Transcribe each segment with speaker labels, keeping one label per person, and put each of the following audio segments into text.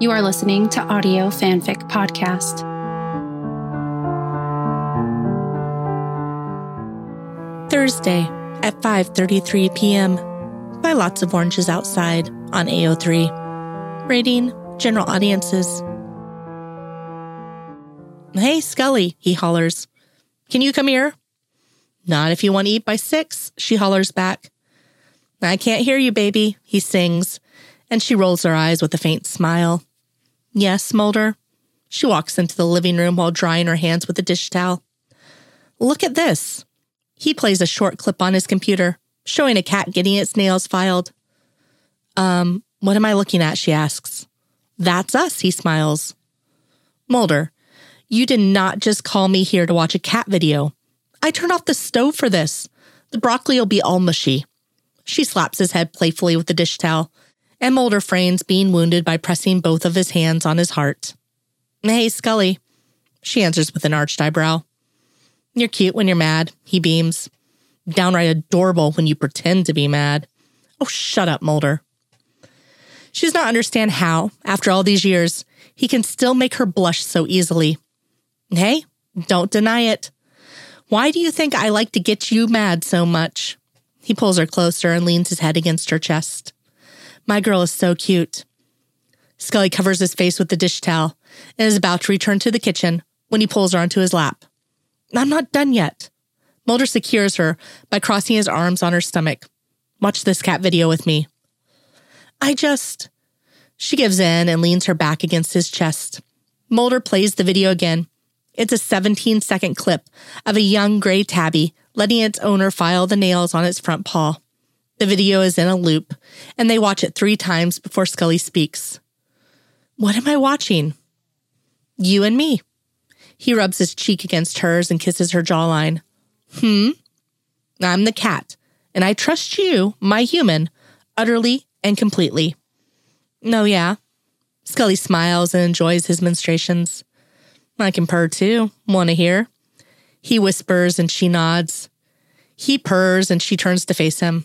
Speaker 1: You are listening to Audio Fanfic Podcast.
Speaker 2: Thursday at 5:33 p.m. By lots of oranges outside on AO3. Rating general audiences. Hey, Scully, he hollers. Can you come here? Not if you want to eat by six, she hollers back. I can't hear you, baby, he sings, and she rolls her eyes with a faint smile. Yes, Mulder. She walks into the living room while drying her hands with a dish towel. Look at this. He plays a short clip on his computer, showing a cat getting its nails filed. Um, what am I looking at? She asks. That's us, he smiles. Mulder, you did not just call me here to watch a cat video. I turned off the stove for this. The broccoli will be all mushy. She slaps his head playfully with the dish towel, and Mulder feigns being wounded by pressing both of his hands on his heart. Hey, Scully. She answers with an arched eyebrow. You're cute when you're mad, he beams. Downright adorable when you pretend to be mad. Oh, shut up, Mulder. She does not understand how, after all these years, he can still make her blush so easily. Hey, don't deny it. Why do you think I like to get you mad so much? He pulls her closer and leans his head against her chest. My girl is so cute. Scully covers his face with the dish towel and is about to return to the kitchen when he pulls her onto his lap. I'm not done yet. Mulder secures her by crossing his arms on her stomach. Watch this cat video with me. I just. She gives in and leans her back against his chest. Mulder plays the video again it's a 17 second clip of a young gray tabby letting its owner file the nails on its front paw. The video is in a loop, and they watch it three times before Scully speaks. What am I watching? You and me. He rubs his cheek against hers and kisses her jawline. Hmm? I'm the cat, and I trust you, my human, utterly and completely. No, yeah. Scully smiles and enjoys his menstruations. I can purr too. Want to hear? He whispers and she nods. He purrs and she turns to face him.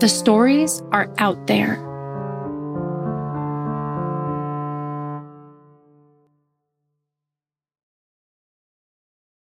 Speaker 1: the stories are out there.